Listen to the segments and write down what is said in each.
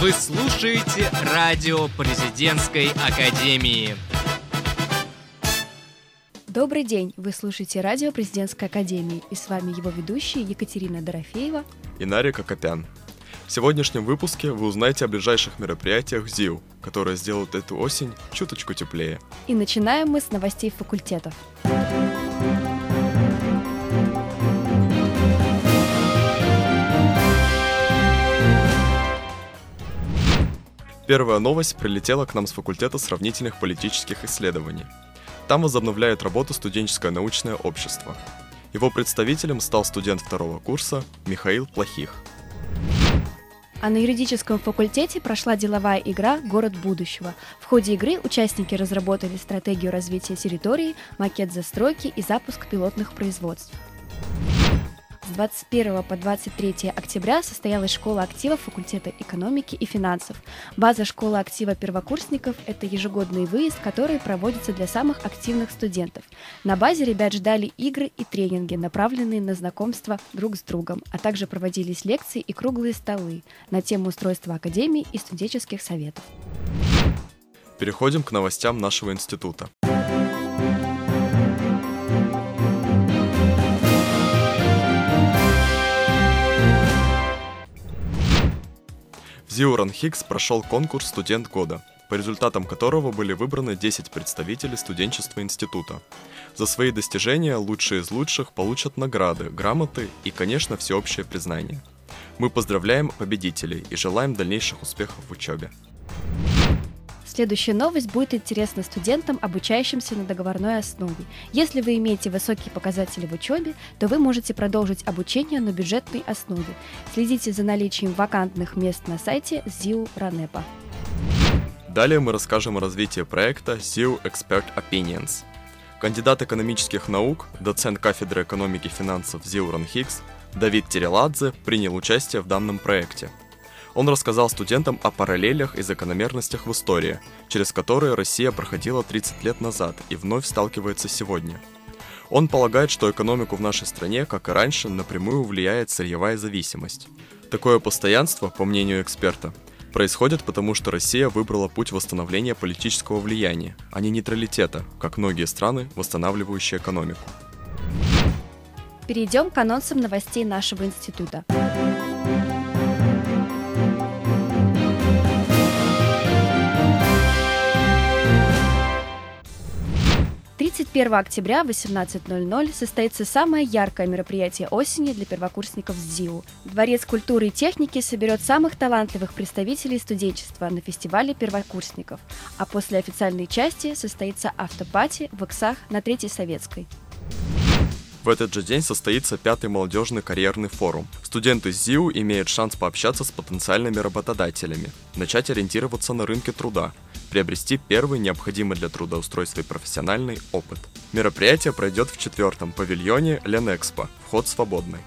Вы слушаете радио президентской академии. Добрый день! Вы слушаете радио президентской академии, и с вами его ведущие Екатерина Дорофеева и Нарика Копян. В сегодняшнем выпуске вы узнаете о ближайших мероприятиях ЗИУ, которые сделают эту осень чуточку теплее. И начинаем мы с новостей факультетов. Первая новость прилетела к нам с факультета сравнительных политических исследований. Там возобновляет работу студенческое научное общество. Его представителем стал студент второго курса Михаил Плохих. А на юридическом факультете прошла деловая игра «Город будущего». В ходе игры участники разработали стратегию развития территории, макет застройки и запуск пилотных производств. С 21 по 23 октября состоялась школа актива факультета экономики и финансов. База школы актива первокурсников – это ежегодный выезд, который проводится для самых активных студентов. На базе ребят ждали игры и тренинги, направленные на знакомство друг с другом, а также проводились лекции и круглые столы на тему устройства академии и студенческих советов. Переходим к новостям нашего института. Зиуран Хикс прошел конкурс «Студент года», по результатам которого были выбраны 10 представителей студенчества института. За свои достижения лучшие из лучших получат награды, грамоты и, конечно, всеобщее признание. Мы поздравляем победителей и желаем дальнейших успехов в учебе. Следующая новость будет интересна студентам, обучающимся на договорной основе. Если вы имеете высокие показатели в учебе, то вы можете продолжить обучение на бюджетной основе. Следите за наличием вакантных мест на сайте ЗИУ Ранепа. Далее мы расскажем о развитии проекта ZIU Expert Opinions. Кандидат экономических наук, доцент кафедры экономики и финансов ЗИУ РАНХИКС Давид Тереладзе принял участие в данном проекте – он рассказал студентам о параллелях и закономерностях в истории, через которые Россия проходила 30 лет назад и вновь сталкивается сегодня. Он полагает, что экономику в нашей стране, как и раньше, напрямую влияет сырьевая зависимость. Такое постоянство, по мнению эксперта, происходит потому, что Россия выбрала путь восстановления политического влияния, а не нейтралитета, как многие страны, восстанавливающие экономику. Перейдем к анонсам новостей нашего института. 31 октября в 18.00 состоится самое яркое мероприятие осени для первокурсников ЗИУ. Дворец культуры и техники соберет самых талантливых представителей студенчества на фестивале первокурсников, а после официальной части состоится автопати в Иксах на Третьей Советской. В этот же день состоится пятый молодежный карьерный форум. Студенты ЗИУ имеют шанс пообщаться с потенциальными работодателями, начать ориентироваться на рынке труда, приобрести первый необходимый для трудоустройства профессиональный опыт. Мероприятие пройдет в четвертом павильоне Ленэкспо. Вход свободный.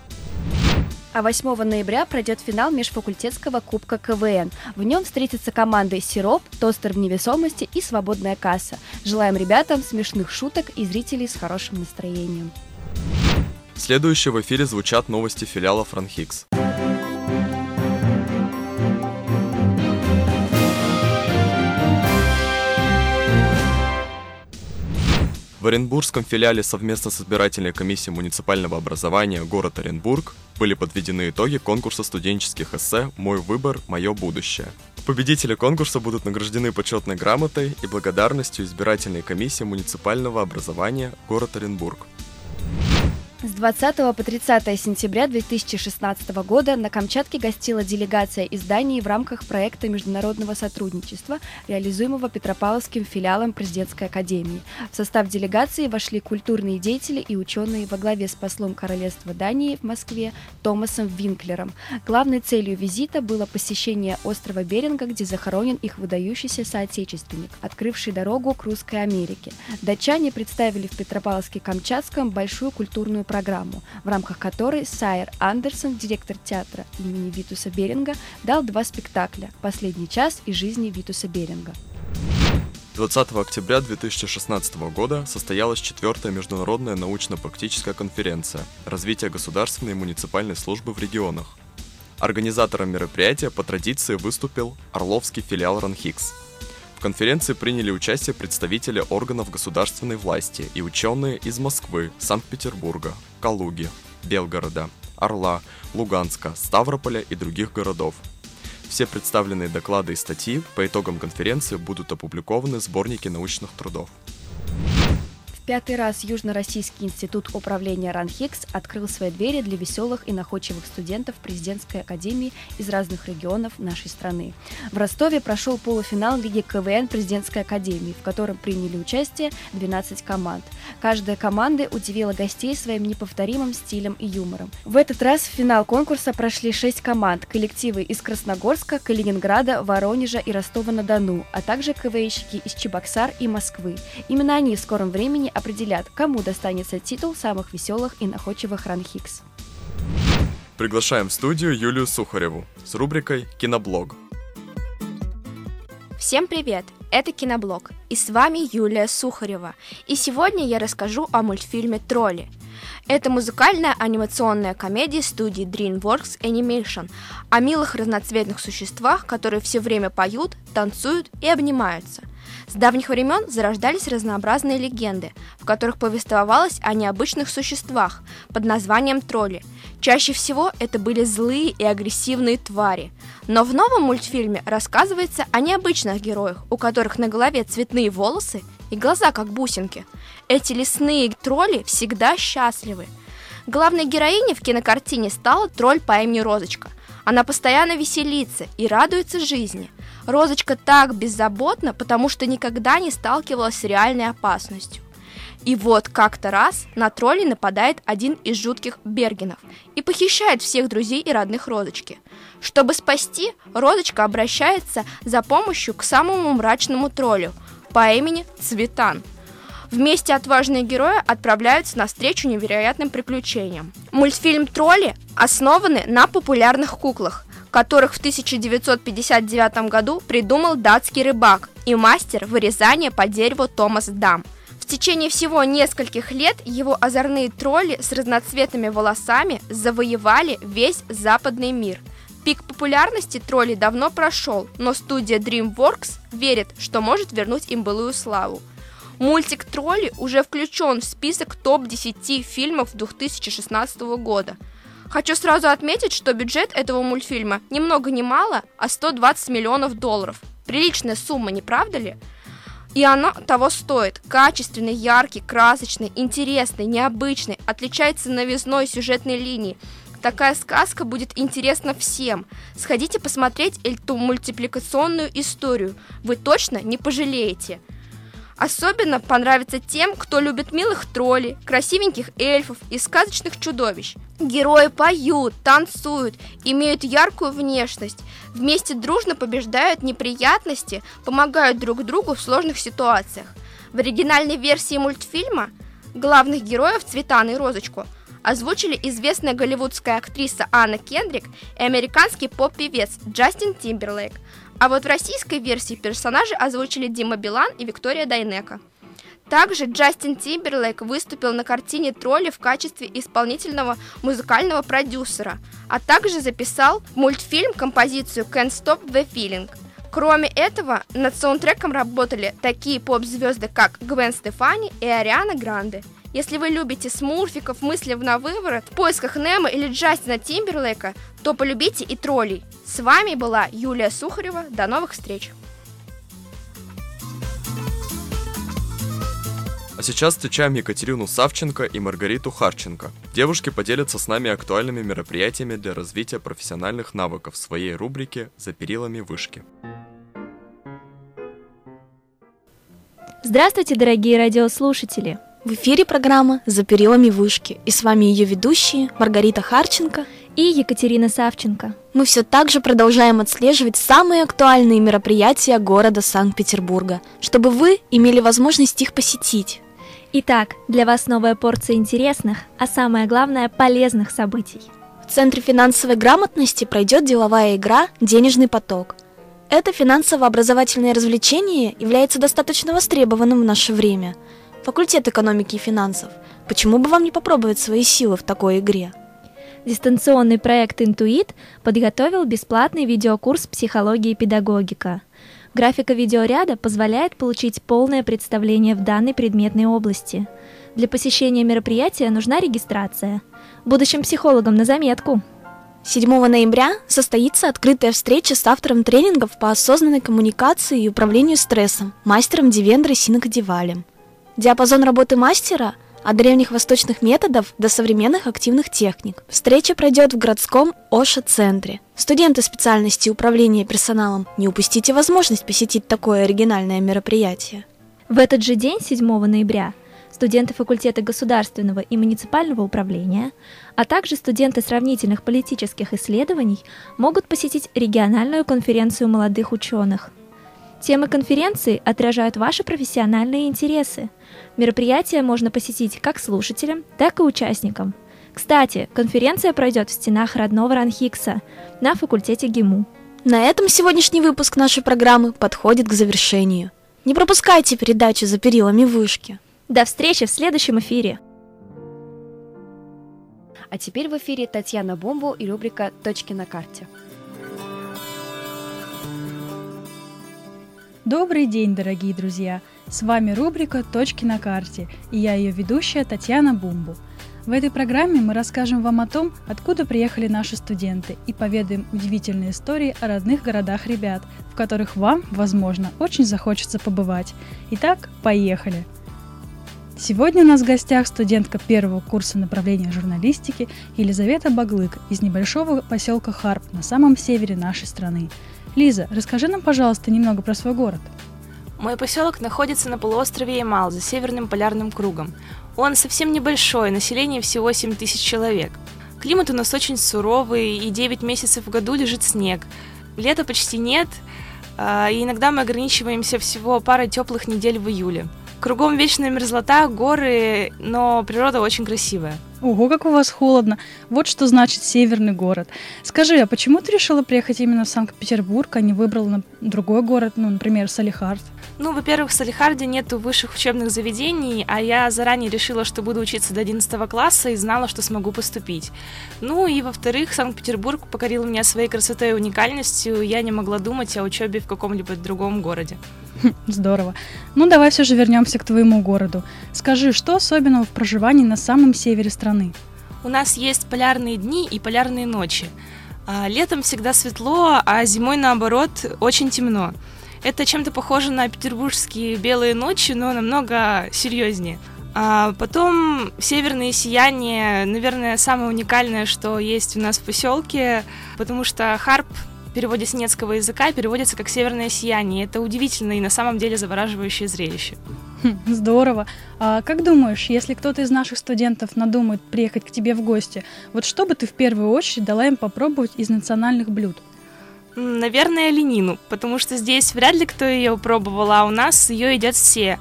А 8 ноября пройдет финал межфакультетского кубка КВН. В нем встретятся команды «Сироп», «Тостер в невесомости» и «Свободная касса». Желаем ребятам смешных шуток и зрителей с хорошим настроением. Следующие в эфире звучат новости филиала Франхикс. В Оренбургском филиале совместно с избирательной комиссией муниципального образования город Оренбург были подведены итоги конкурса студенческих эссе «Мой выбор. Мое будущее». Победители конкурса будут награждены почетной грамотой и благодарностью избирательной комиссии муниципального образования город Оренбург. С 20 по 30 сентября 2016 года на Камчатке гостила делегация из Дании в рамках проекта международного сотрудничества, реализуемого Петропавловским филиалом Президентской академии. В состав делегации вошли культурные деятели и ученые во главе с послом Королевства Дании в Москве Томасом Винклером. Главной целью визита было посещение острова Беринга, где захоронен их выдающийся соотечественник, открывший дорогу к Русской Америке. Датчане представили в Петропавловске-Камчатском большую культурную программу, в рамках которой Сайер Андерсон, директор театра имени Витуса Беринга, дал два спектакля «Последний час» и «Жизни Витуса Беринга». 20 октября 2016 года состоялась четвертая международная научно-практическая конференция «Развитие государственной и муниципальной службы в регионах». Организатором мероприятия по традиции выступил Орловский филиал РАНХИКС. В конференции приняли участие представители органов государственной власти и ученые из Москвы, Санкт-Петербурга, Калуги, Белгорода, Орла, Луганска, Ставрополя и других городов. Все представленные доклады и статьи по итогам конференции будут опубликованы в сборнике научных трудов пятый раз Южно-Российский институт управления РАНХИКС открыл свои двери для веселых и находчивых студентов президентской академии из разных регионов нашей страны. В Ростове прошел полуфинал Лиги КВН президентской академии, в котором приняли участие 12 команд. Каждая команда удивила гостей своим неповторимым стилем и юмором. В этот раз в финал конкурса прошли 6 команд, коллективы из Красногорска, Калининграда, Воронежа и Ростова-на-Дону, а также КВНщики из Чебоксар и Москвы. Именно они в скором времени определят, кому достанется титул самых веселых и находчивых ранхикс. Приглашаем в студию Юлию Сухареву с рубрикой «Киноблог». Всем привет! Это Киноблог, и с вами Юлия Сухарева. И сегодня я расскажу о мультфильме «Тролли». Это музыкальная анимационная комедия студии DreamWorks Animation о милых разноцветных существах, которые все время поют, танцуют и обнимаются. С давних времен зарождались разнообразные легенды, в которых повествовалось о необычных существах под названием тролли. Чаще всего это были злые и агрессивные твари. Но в новом мультфильме рассказывается о необычных героях, у которых на голове цветные волосы и глаза как бусинки. Эти лесные тролли всегда счастливы. Главной героиней в кинокартине стала тролль по имени Розочка. Она постоянно веселится и радуется жизни – Розочка так беззаботна, потому что никогда не сталкивалась с реальной опасностью. И вот как-то раз на троллей нападает один из жутких Бергенов и похищает всех друзей и родных Розочки. Чтобы спасти, Розочка обращается за помощью к самому мрачному троллю по имени Цветан. Вместе отважные герои отправляются на встречу невероятным приключениям. Мультфильм «Тролли» основаны на популярных куклах, которых в 1959 году придумал датский рыбак и мастер вырезания по дереву Томас Дам. В течение всего нескольких лет его озорные тролли с разноцветными волосами завоевали весь западный мир. Пик популярности троллей давно прошел, но студия DreamWorks верит, что может вернуть им былую славу. Мультик «Тролли» уже включен в список топ-10 фильмов 2016 года – Хочу сразу отметить, что бюджет этого мультфильма ни много ни мало, а 120 миллионов долларов. Приличная сумма, не правда ли? И она того стоит. Качественный, яркий, красочный, интересный, необычный, отличается новизной сюжетной линии. Такая сказка будет интересна всем. Сходите посмотреть эту мультипликационную историю. Вы точно не пожалеете. Особенно понравится тем, кто любит милых троллей, красивеньких эльфов и сказочных чудовищ. Герои поют, танцуют, имеют яркую внешность, вместе дружно побеждают неприятности, помогают друг другу в сложных ситуациях. В оригинальной версии мультфильма главных героев Цветана и Розочку озвучили известная голливудская актриса Анна Кендрик и американский поп-певец Джастин Тимберлейк – а вот в российской версии персонажи озвучили Дима Билан и Виктория Дайнека. Также Джастин Тимберлейк выступил на картине «Тролли» в качестве исполнительного музыкального продюсера, а также записал мультфильм композицию «Can't Stop the Feeling». Кроме этого, над саундтреком работали такие поп-звезды, как Гвен Стефани и Ариана Гранде – если вы любите смурфиков, мысли на выворот, в поисках Немо или Джастина Тимберлейка, то полюбите и троллей. С вами была Юлия Сухарева. До новых встреч! А сейчас встречаем Екатерину Савченко и Маргариту Харченко. Девушки поделятся с нами актуальными мероприятиями для развития профессиональных навыков в своей рубрике «За перилами вышки». Здравствуйте, дорогие радиослушатели! В эфире программа «За перилами вышки» и с вами ее ведущие Маргарита Харченко и Екатерина Савченко. Мы все так же продолжаем отслеживать самые актуальные мероприятия города Санкт-Петербурга, чтобы вы имели возможность их посетить. Итак, для вас новая порция интересных, а самое главное полезных событий. В Центре финансовой грамотности пройдет деловая игра «Денежный поток». Это финансово-образовательное развлечение является достаточно востребованным в наше время – факультет экономики и финансов. Почему бы вам не попробовать свои силы в такой игре? Дистанционный проект «Интуит» подготовил бесплатный видеокурс «Психология и педагогика». Графика видеоряда позволяет получить полное представление в данной предметной области. Для посещения мероприятия нужна регистрация. Будущим психологам на заметку! 7 ноября состоится открытая встреча с автором тренингов по осознанной коммуникации и управлению стрессом, мастером Дивендрой Синакадевалем. Диапазон работы мастера – от древних восточных методов до современных активных техник. Встреча пройдет в городском Оша-центре. Студенты специальности управления персоналом, не упустите возможность посетить такое оригинальное мероприятие. В этот же день, 7 ноября, студенты факультета государственного и муниципального управления, а также студенты сравнительных политических исследований могут посетить региональную конференцию молодых ученых – Темы конференции отражают ваши профессиональные интересы. Мероприятие можно посетить как слушателям, так и участникам. Кстати, конференция пройдет в стенах родного Ранхикса на факультете ГИМУ. На этом сегодняшний выпуск нашей программы подходит к завершению. Не пропускайте передачу за перилами вышки. До встречи в следующем эфире. А теперь в эфире Татьяна Бомбу и рубрика «Точки на карте». Добрый день, дорогие друзья! С вами рубрика «Точки на карте» и я ее ведущая Татьяна Бумбу. В этой программе мы расскажем вам о том, откуда приехали наши студенты и поведаем удивительные истории о родных городах ребят, в которых вам, возможно, очень захочется побывать. Итак, поехали! Сегодня у нас в гостях студентка первого курса направления журналистики Елизавета Баглык из небольшого поселка Харп на самом севере нашей страны – Лиза, расскажи нам, пожалуйста, немного про свой город. Мой поселок находится на полуострове Ямал за Северным полярным кругом. Он совсем небольшой, население всего 7 тысяч человек. Климат у нас очень суровый, и 9 месяцев в году лежит снег. Лета почти нет, а, и иногда мы ограничиваемся всего парой теплых недель в июле. Кругом вечная мерзлота, горы, но природа очень красивая. Ого, как у вас холодно. Вот что значит северный город. Скажи, а почему ты решила приехать именно в Санкт-Петербург, а не выбрала другой город, ну, например, Салихард? Ну, во-первых, в Салихарде нету высших учебных заведений, а я заранее решила, что буду учиться до 11 класса и знала, что смогу поступить. Ну и, во-вторых, Санкт-Петербург покорил меня своей красотой и уникальностью, я не могла думать о учебе в каком-либо другом городе. Здорово. Ну, давай все же вернемся к твоему городу. Скажи, что особенного в проживании на самом севере страны? У нас есть полярные дни и полярные ночи. А, летом всегда светло, а зимой, наоборот, очень темно. Это чем-то похоже на петербургские белые ночи, но намного серьезнее. А потом северные сияния, наверное, самое уникальное, что есть у нас в поселке, потому что харп в переводе с немецкого языка переводится как «северное сияние». Это удивительное и на самом деле завораживающее зрелище. Хм, здорово. А как думаешь, если кто-то из наших студентов надумает приехать к тебе в гости, вот что бы ты в первую очередь дала им попробовать из национальных блюд? Наверное, ленину, потому что здесь вряд ли кто ее пробовал, а у нас ее едят все.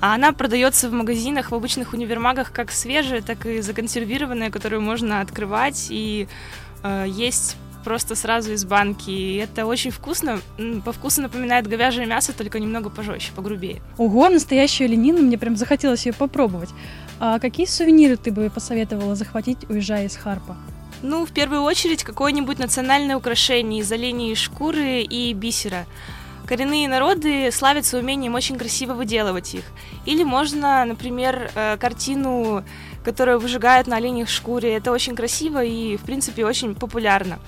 А она продается в магазинах, в обычных универмагах как свежая, так и законсервированная, которую можно открывать и э, есть просто сразу из банки. И это очень вкусно. По вкусу напоминает говяжье мясо, только немного пожестче, погрубее. Ого, настоящую ленину, мне прям захотелось ее попробовать. А какие сувениры ты бы посоветовала захватить, уезжая из Харпа? Ну, в первую очередь, какое-нибудь национальное украшение из оленей шкуры и бисера. Коренные народы славятся умением очень красиво выделывать их. Или можно, например, э, картину, которую выжигают на оленях шкуре. Это очень красиво и, в принципе, очень популярно.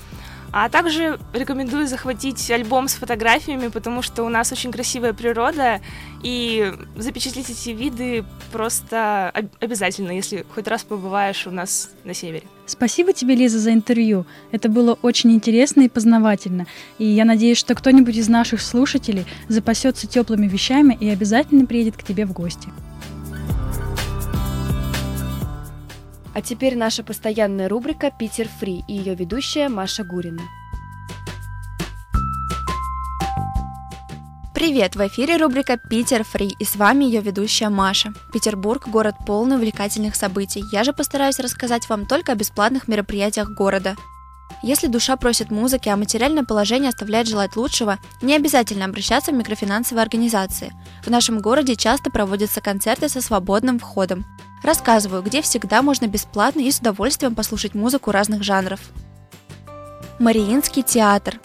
А также рекомендую захватить альбом с фотографиями, потому что у нас очень красивая природа, и запечатлеть эти виды просто обязательно, если хоть раз побываешь у нас на севере. Спасибо тебе, Лиза, за интервью. Это было очень интересно и познавательно. И я надеюсь, что кто-нибудь из наших слушателей запасется теплыми вещами и обязательно приедет к тебе в гости. А теперь наша постоянная рубрика «Питер Фри» и ее ведущая Маша Гурина. Привет! В эфире рубрика «Питер Фри» и с вами ее ведущая Маша. Петербург – город полный увлекательных событий. Я же постараюсь рассказать вам только о бесплатных мероприятиях города. Если душа просит музыки, а материальное положение оставляет желать лучшего, не обязательно обращаться в микрофинансовые организации. В нашем городе часто проводятся концерты со свободным входом. Рассказываю, где всегда можно бесплатно и с удовольствием послушать музыку разных жанров. Мариинский театр.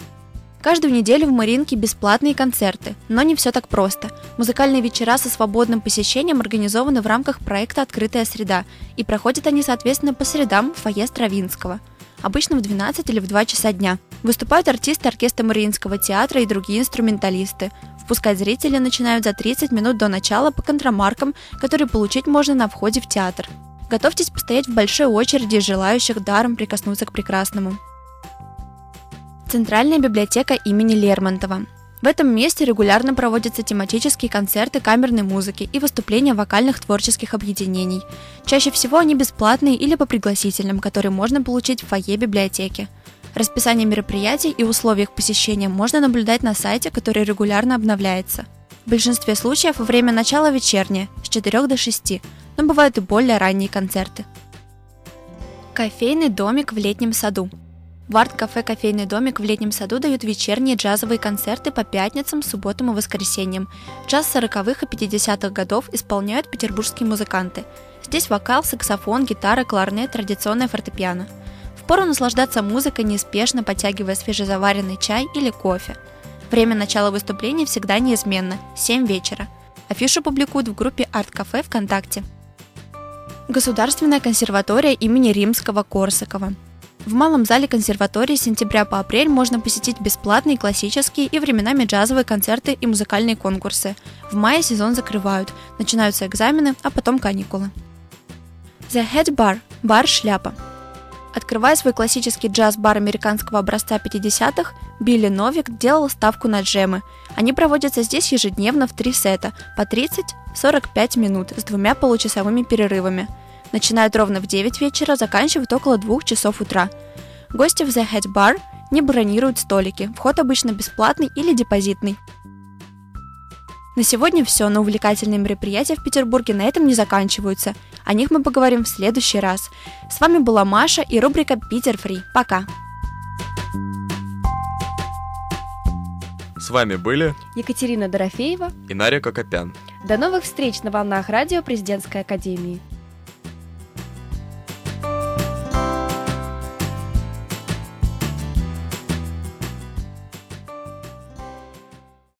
Каждую неделю в Маринке бесплатные концерты, но не все так просто. Музыкальные вечера со свободным посещением организованы в рамках проекта «Открытая среда», и проходят они, соответственно, по средам в фойе Стравинского. Обычно в 12 или в 2 часа дня. Выступают артисты оркестра Мариинского театра и другие инструменталисты. Впускать зрителей начинают за 30 минут до начала по контрамаркам, которые получить можно на входе в театр. Готовьтесь постоять в большой очереди желающих даром прикоснуться к прекрасному. Центральная библиотека имени Лермонтова. В этом месте регулярно проводятся тематические концерты камерной музыки и выступления вокальных творческих объединений. Чаще всего они бесплатные или по пригласительным, которые можно получить в фойе библиотеки. Расписание мероприятий и условия их посещения можно наблюдать на сайте, который регулярно обновляется. В большинстве случаев время начала вечернее, с 4 до 6, но бывают и более ранние концерты. Кофейный домик в летнем саду – в арт-кафе «Кофейный домик» в летнем саду дают вечерние джазовые концерты по пятницам, субботам и воскресеньям. Джаз 40-х и 50-х годов исполняют петербургские музыканты. Здесь вокал, саксофон, гитара, кларнет, традиционное фортепиано. Впору наслаждаться музыкой, неспешно подтягивая свежезаваренный чай или кофе. Время начала выступления всегда неизменно – 7 вечера. Афишу публикуют в группе «Арт-кафе» ВКонтакте. Государственная консерватория имени Римского-Корсакова – в малом зале консерватории с сентября по апрель можно посетить бесплатные классические и временами джазовые концерты и музыкальные конкурсы. В мае сезон закрывают, начинаются экзамены, а потом каникулы. The Head Bar – бар «Шляпа». Открывая свой классический джаз-бар американского образца 50-х, Билли Новик делал ставку на джемы. Они проводятся здесь ежедневно в три сета по 30-45 минут с двумя получасовыми перерывами – начинают ровно в 9 вечера, заканчивают около 2 часов утра. Гости в The Head Bar не бронируют столики, вход обычно бесплатный или депозитный. На сегодня все, но увлекательные мероприятия в Петербурге на этом не заканчиваются. О них мы поговорим в следующий раз. С вами была Маша и рубрика «Питер Фри». Пока! С вами были Екатерина Дорофеева и Наря Кокопян. До новых встреч на волнах радио Президентской Академии.